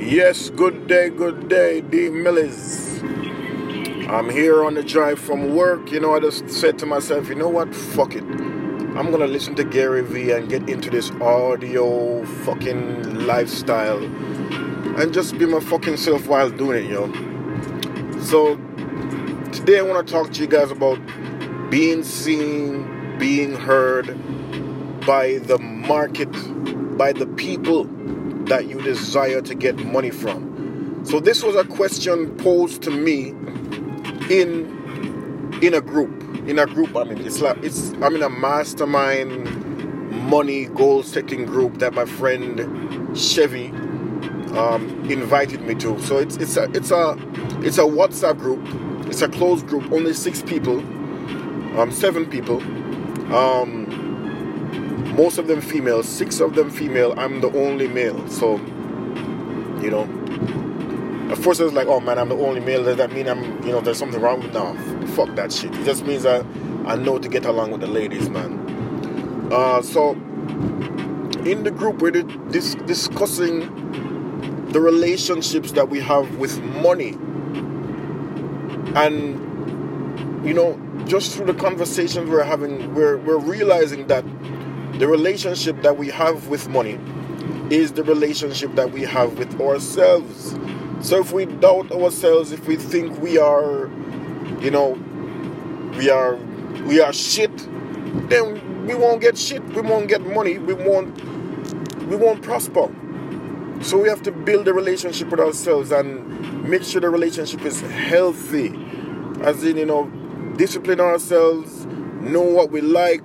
Yes, good day, good day, D. Millis. I'm here on the drive from work. You know, I just said to myself, you know what? Fuck it. I'm gonna listen to Gary Vee and get into this audio fucking lifestyle and just be my fucking self while doing it, yo. So, today I wanna talk to you guys about being seen, being heard by the market, by the people that you desire to get money from. So this was a question posed to me in in a group. In a group, I mean, it's like it's I'm in a mastermind money goal setting group that my friend Chevy um, invited me to. So it's it's a it's a it's a WhatsApp group. It's a closed group, only six people, um, seven people. Um, most of them female, six of them female. I'm the only male. So, you know, at first I was like, oh man, I'm the only male. Does that mean I'm, you know, there's something wrong with now? Fuck that shit. It just means I, I know to get along with the ladies, man. Uh, so, in the group, we're dis- discussing the relationships that we have with money. And, you know, just through the conversations we're having, we're, we're realizing that the relationship that we have with money is the relationship that we have with ourselves. So if we doubt ourselves, if we think we are, you know, we are we are shit, then we won't get shit. We won't get money. We won't we won't prosper. So we have to build a relationship with ourselves and make sure the relationship is healthy. As in, you know, discipline ourselves, know what we like,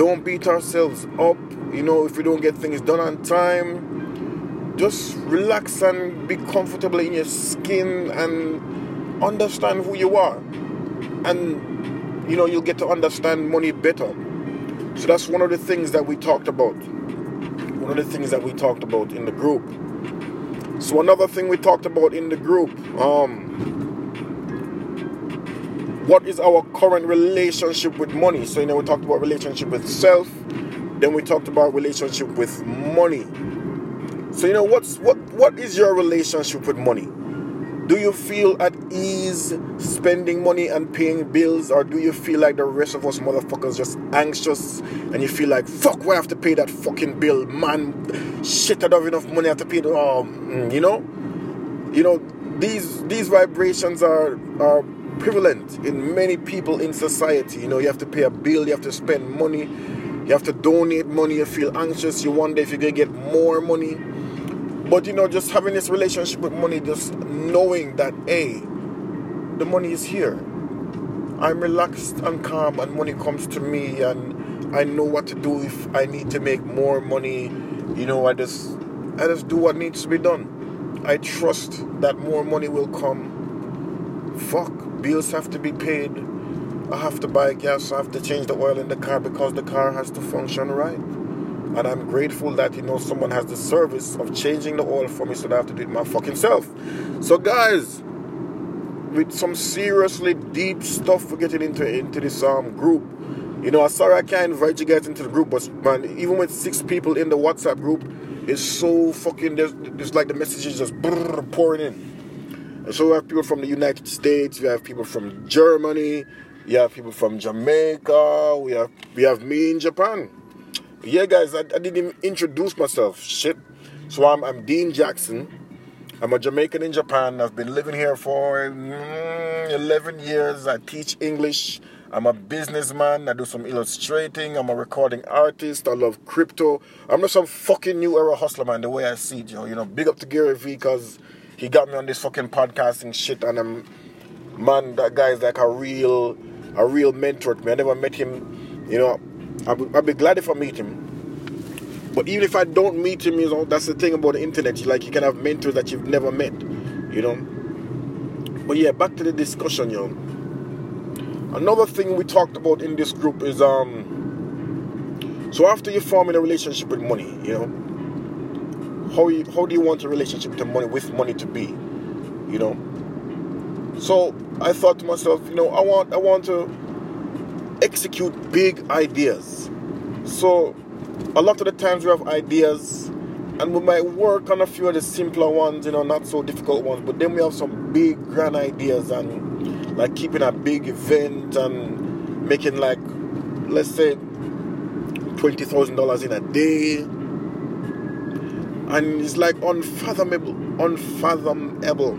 don't beat ourselves up. You know, if we don't get things done on time, just relax and be comfortable in your skin and understand who you are. And, you know, you'll get to understand money better. So that's one of the things that we talked about. One of the things that we talked about in the group. So another thing we talked about in the group, um, what is our current relationship with money? So you know we talked about relationship with self, then we talked about relationship with money. So you know what's what what is your relationship with money? Do you feel at ease spending money and paying bills, or do you feel like the rest of us motherfuckers just anxious and you feel like fuck, why I have to pay that fucking bill, man? Shit, I don't have enough money I have to pay. The, mm, you know, you know these these vibrations are are prevalent in many people in society. You know, you have to pay a bill, you have to spend money, you have to donate money, you feel anxious, you wonder if you're gonna get more money. But you know, just having this relationship with money, just knowing that hey, the money is here. I'm relaxed and calm and money comes to me and I know what to do if I need to make more money. You know, I just I just do what needs to be done. I trust that more money will come. Fuck, bills have to be paid. I have to buy gas, I have to change the oil in the car because the car has to function right. And I'm grateful that you know someone has the service of changing the oil for me so that I have to do it my fucking self. So guys, with some seriously deep stuff we're getting into into this um group. You know, I'm sorry I can't invite you guys into the group, but man, even with six people in the WhatsApp group, it's so fucking there's, there's like the messages just pouring in. So we have people from the United States, we have people from Germany, we have people from Jamaica, we have we have me in Japan. Yeah, guys, I, I didn't introduce myself. Shit. So I'm, I'm Dean Jackson. I'm a Jamaican in Japan. I've been living here for mm, 11 years. I teach English. I'm a businessman. I do some illustrating. I'm a recording artist. I love crypto. I'm just some fucking new era hustler, man, the way I see it, yo. You know, big up to Gary Vee because he got me on this fucking podcasting shit. And I'm, man, that guy is like a real, a real mentor to me. I never met him, you know. I'd, I'll be glad if I meet him. But even if I don't meet him, you know, that's the thing about the internet. Like you can have mentors that you've never met, you know. But yeah, back to the discussion, yo. Another thing we talked about in this group is um. So after you form in a relationship with money, you know, how you, how do you want a relationship to money with money to be, you know? So I thought to myself, you know, I want I want to execute big ideas. So a lot of the times we have ideas and we might work on a few of the simpler ones, you know, not so difficult ones. But then we have some big grand ideas and like keeping a big event and making like, let's say, twenty thousand dollars in a day. And it's like unfathomable, unfathomable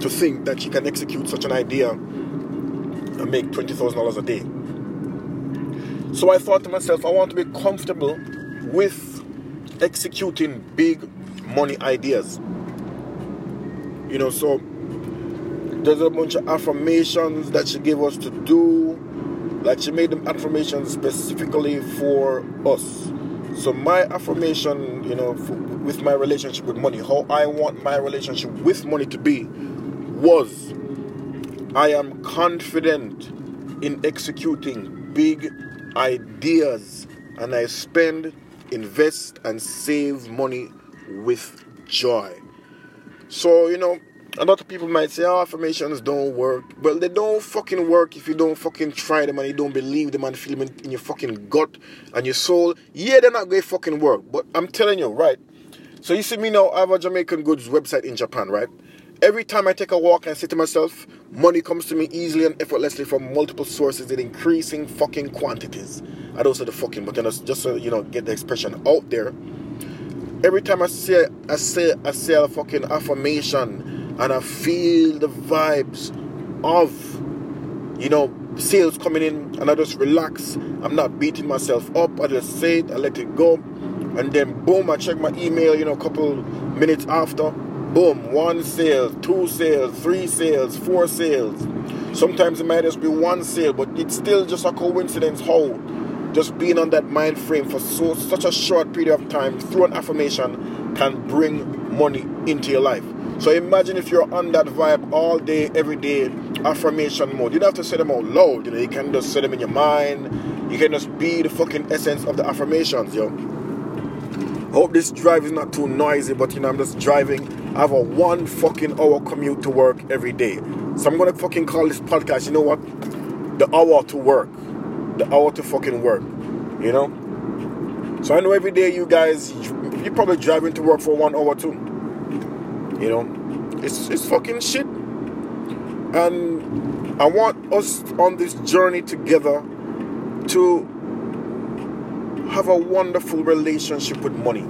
to think that she can execute such an idea and make twenty thousand dollars a day. So I thought to myself, I want to be comfortable with executing big money ideas. You know, so there's a bunch of affirmations that she gave us to do. Like she made them affirmations specifically for us. So my affirmation, you know, for, with my relationship with money, how I want my relationship with money to be, was I am confident in executing big ideas, and I spend invest and save money with joy. So, you know, a lot of people might say, oh, affirmations don't work. Well, they don't fucking work if you don't fucking try them and you don't believe them and feel them in your fucking gut and your soul. Yeah, they're not going to fucking work. But I'm telling you, right? So you see me now, I have a Jamaican goods website in Japan, right? Every time I take a walk and say to myself, money comes to me easily and effortlessly from multiple sources in increasing fucking quantities. I don't say the fucking, but then just so you know, get the expression out there. Every time I say I say I say a fucking affirmation and I feel the vibes of you know sales coming in and I just relax. I'm not beating myself up. I just say it, I let it go. And then boom, I check my email, you know, a couple minutes after Boom, one sale, two sales, three sales, four sales. Sometimes it might just be one sale, but it's still just a coincidence how just being on that mind frame for so such a short period of time through an affirmation can bring money into your life. So imagine if you're on that vibe all day, every day, affirmation mode. You don't have to say them out loud, you know, you can just say them in your mind. You can just be the fucking essence of the affirmations, yo. Hope this drive is not too noisy, but you know, I'm just driving I have a one fucking hour commute to work every day. So I'm gonna fucking call this podcast, you know what? The hour to work. The hour to fucking work. You know? So I know every day you guys you're probably driving to work for one hour too. You know? It's it's fucking shit. And I want us on this journey together to have a wonderful relationship with money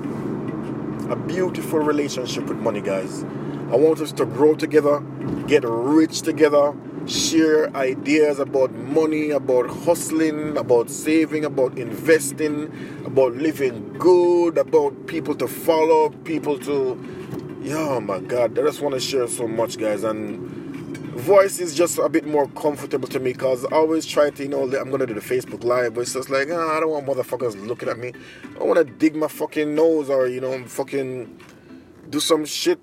a beautiful relationship with money, guys. I want us to grow together, get rich together, share ideas about money, about hustling, about saving, about investing, about living good, about people to follow, people to. Yeah, my God, I just want to share so much, guys. And voice is just a bit more comfortable to me because I always try to, you know, I'm gonna do the Facebook Live, but it's just like, oh, I don't want motherfuckers looking at me. I wanna dig my fucking nose or, you know, fucking do some shit.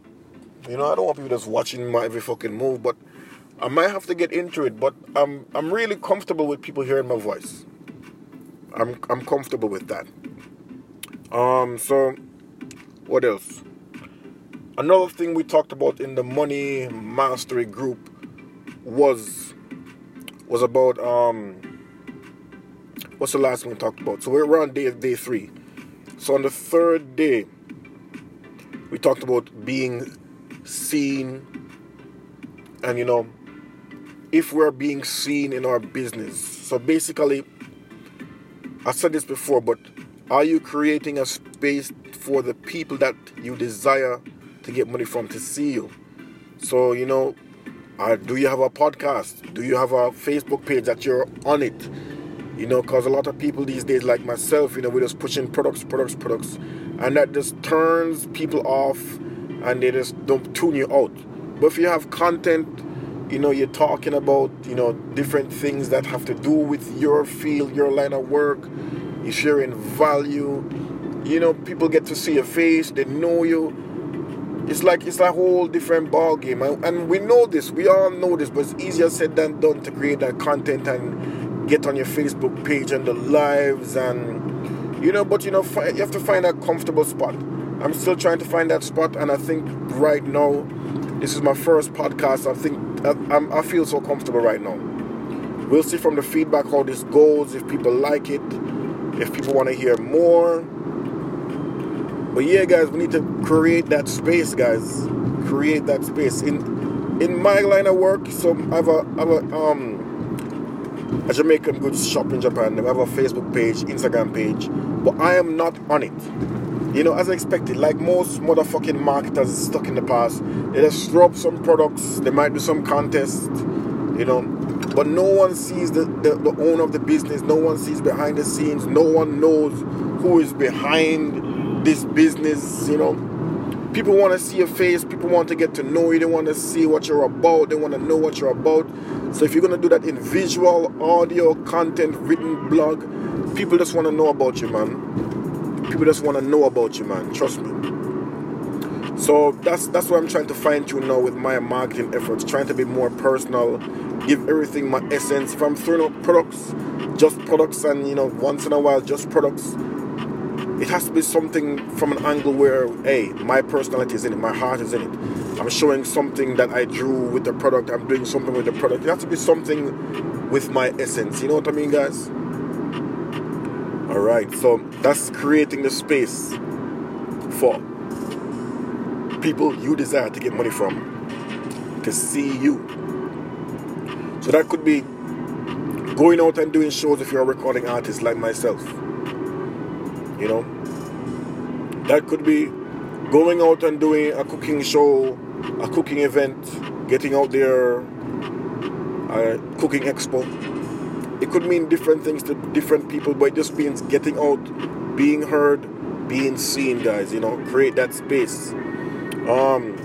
You know, I don't want people just watching my every fucking move, but I might have to get into it. But I'm I'm really comfortable with people hearing my voice. I'm I'm comfortable with that. Um, so what else? Another thing we talked about in the money mastery group was was about um what's the last one we talked about? So we're on day day three. So on the third day, we talked about being seen, and you know, if we're being seen in our business. So basically, I said this before, but are you creating a space for the people that you desire to get money from to see you? So you know, uh, do you have a podcast? Do you have a Facebook page that you're on it? You know, because a lot of people these days, like myself, you know, we're just pushing products, products, products, and that just turns people off and they just don't tune you out. But if you have content, you know, you're talking about, you know, different things that have to do with your field, your line of work, you're sharing value, you know, people get to see your face, they know you it's like it's a whole different ball game, and, and we know this. We all know this, but it's easier said than done to create that content and get on your Facebook page and the lives and you know. But you know, you have to find a comfortable spot. I'm still trying to find that spot, and I think right now, this is my first podcast. I think I, I'm, I feel so comfortable right now. We'll see from the feedback how this goes. If people like it, if people want to hear more But yeah, guys, we need to create that space, guys. Create that space in in my line of work. So I have a, I have a um a Jamaican goods shop in Japan. I have a Facebook page, Instagram page, but I am not on it. You know, as I expected, like most motherfucking marketers stuck in the past, they just throw up some products. They might do some contest, you know, but no one sees the, the, the owner of the business. No one sees behind the scenes. No one knows who is behind this business, you know. People want to see your face, people want to get to know you, they want to see what you're about, they want to know what you're about. So if you're going to do that in visual, audio, content, written blog, people just want to know about you, man. People just want to know about you, man. Trust me. So that's that's what I'm trying to fine tune now with my marketing efforts, trying to be more personal, give everything my essence. If I'm throwing out products, just products, and you know, once in a while, just products it has to be something from an angle where, hey, my personality is in it, my heart is in it. I'm showing something that I drew with the product, I'm doing something with the product. It has to be something with my essence. You know what I mean, guys? Alright, so that's creating the space for people you desire to get money from to see you. So that could be going out and doing shows if you're a recording artist like myself you know, that could be going out and doing a cooking show, a cooking event, getting out there, a cooking expo. It could mean different things to different people, but it just means getting out, being heard, being seen, guys. You know, create that space. Um,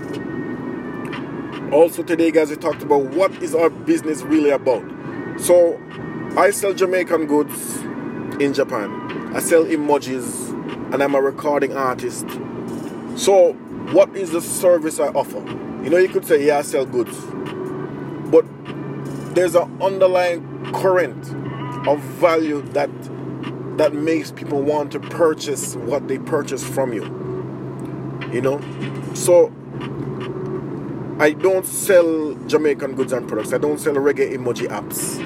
also today, guys, we talked about what is our business really about. So, I sell Jamaican goods in Japan. I sell emojis and I'm a recording artist. So, what is the service I offer? You know, you could say, yeah, I sell goods. But there's an underlying current of value that that makes people want to purchase what they purchase from you. You know? So I don't sell Jamaican goods and products. I don't sell reggae emoji apps.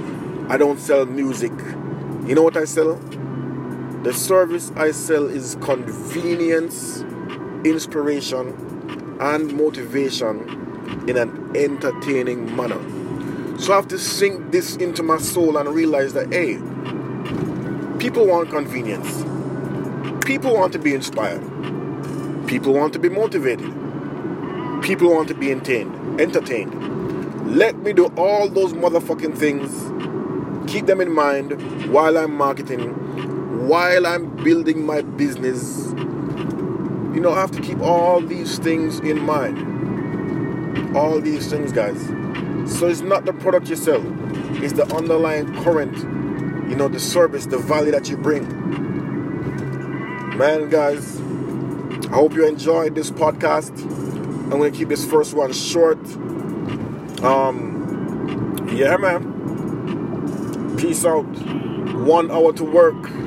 I don't sell music. You know what I sell? The service I sell is convenience, inspiration, and motivation in an entertaining manner. So I have to sink this into my soul and realize that, hey, people want convenience. People want to be inspired. People want to be motivated. People want to be entertained. Entertained. Let me do all those motherfucking things. Keep them in mind while I'm marketing while I'm building my business, you know, I have to keep all these things in mind. All these things, guys. So it's not the product you sell, it's the underlying current, you know, the service, the value that you bring. Man, guys, I hope you enjoyed this podcast. I'm gonna keep this first one short. Um, yeah, man. Peace out. One hour to work.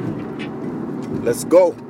Let's go.